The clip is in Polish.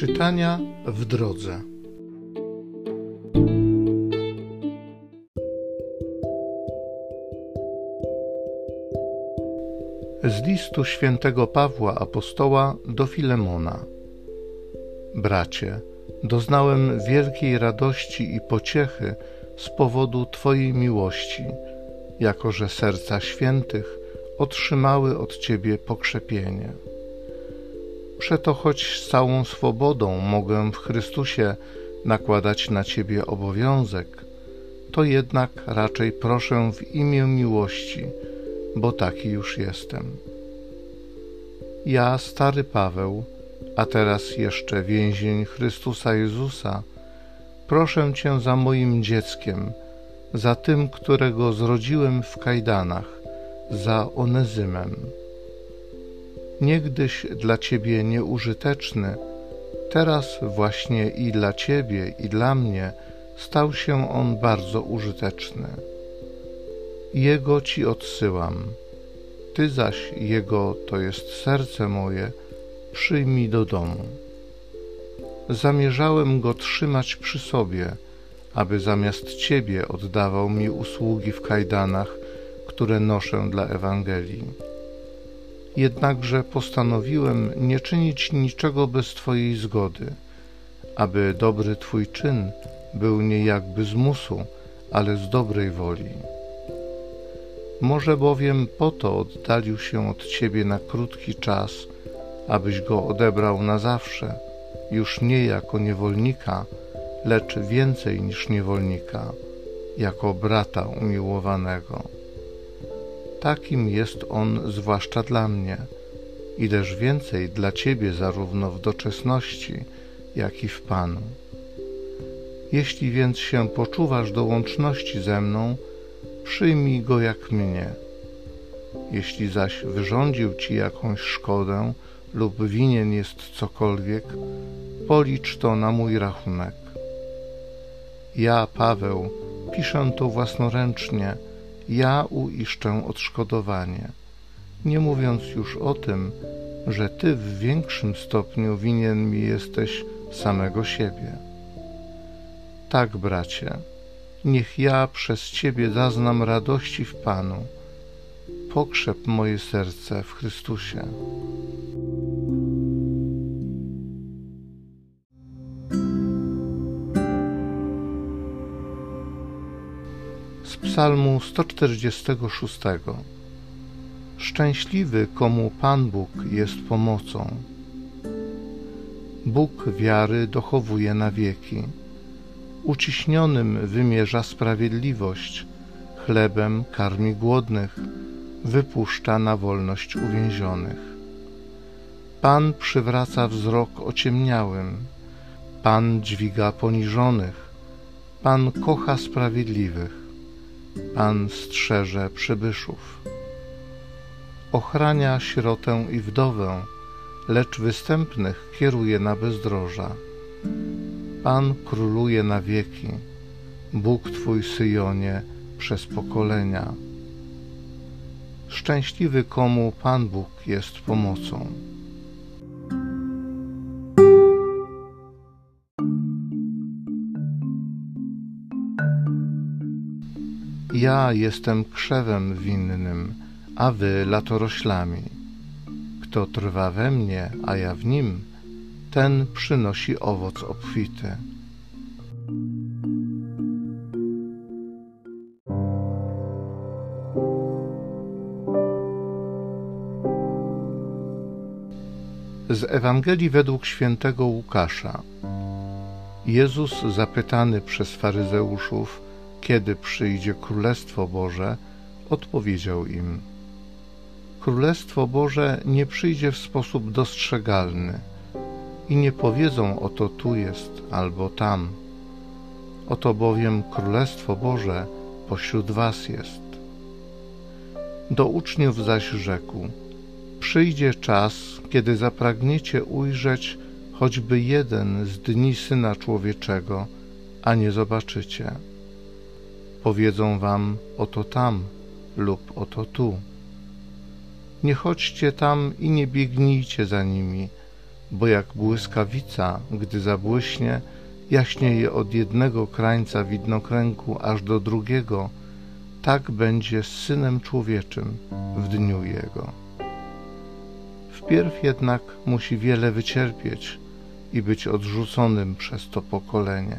Czytania w drodze. Z listu świętego Pawła apostoła do Filemona. Bracie, doznałem wielkiej radości i pociechy z powodu Twojej miłości, jako że serca świętych otrzymały od Ciebie pokrzepienie. Przeto choć z całą swobodą mogę w Chrystusie nakładać na Ciebie obowiązek, to jednak raczej proszę w imię miłości, bo taki już jestem. Ja, stary Paweł, a teraz jeszcze więzień Chrystusa Jezusa, proszę Cię za moim dzieckiem, za tym, którego zrodziłem w kajdanach, za Onezymem niegdyś dla Ciebie nieużyteczny, teraz właśnie i dla Ciebie, i dla mnie stał się on bardzo użyteczny. Jego Ci odsyłam, Ty zaś Jego, to jest serce moje, przyjmij do domu. Zamierzałem go trzymać przy sobie, aby zamiast Ciebie oddawał mi usługi w kajdanach, które noszę dla Ewangelii jednakże postanowiłem nie czynić niczego bez Twojej zgody, aby dobry Twój czyn był nie jakby z musu, ale z dobrej woli. Może bowiem po to oddalił się od Ciebie na krótki czas, abyś go odebrał na zawsze, już nie jako niewolnika, lecz więcej niż niewolnika, jako brata umiłowanego takim jest On zwłaszcza dla mnie, ileż więcej dla Ciebie zarówno w doczesności, jak i w Panu. Jeśli więc się poczuwasz do łączności ze mną, przyjmij go jak mnie. Jeśli zaś wyrządził Ci jakąś szkodę lub winien jest cokolwiek, policz to na mój rachunek. Ja, Paweł, piszę to własnoręcznie, ja uiszczę odszkodowanie, nie mówiąc już o tym, że Ty w większym stopniu winien mi jesteś samego siebie. Tak, bracie, niech ja przez Ciebie zaznam radości w Panu. Pokrzep moje serce w Chrystusie. Psalmu 146. Szczęśliwy, komu Pan Bóg jest pomocą. Bóg wiary dochowuje na wieki. Uciśnionym wymierza sprawiedliwość, chlebem karmi głodnych, wypuszcza na wolność uwięzionych. Pan przywraca wzrok ociemniałym, Pan dźwiga poniżonych, Pan kocha sprawiedliwych. Pan strzeże przybyszów. Ochrania sierotę i wdowę, lecz występnych kieruje na bezdroża. Pan króluje na wieki, Bóg Twój Syjonie przez pokolenia. Szczęśliwy komu Pan Bóg jest pomocą. Ja jestem krzewem winnym, a wy latoroślami. Kto trwa we mnie, a ja w nim, ten przynosi owoc obfity. Z Ewangelii według świętego Łukasza. Jezus zapytany przez faryzeuszów, kiedy przyjdzie Królestwo Boże, odpowiedział im: Królestwo Boże nie przyjdzie w sposób dostrzegalny i nie powiedzą: Oto tu jest albo tam. Oto bowiem Królestwo Boże pośród Was jest. Do uczniów zaś rzekł: Przyjdzie czas, kiedy zapragniecie ujrzeć choćby jeden z dni Syna Człowieczego, a nie zobaczycie powiedzą wam oto tam lub oto tu. Nie chodźcie tam i nie biegnijcie za nimi, bo jak błyskawica, gdy zabłyśnie, jaśnieje od jednego krańca widnokręgu aż do drugiego, tak będzie z Synem Człowieczym w dniu Jego. Wpierw jednak musi wiele wycierpieć i być odrzuconym przez to pokolenie.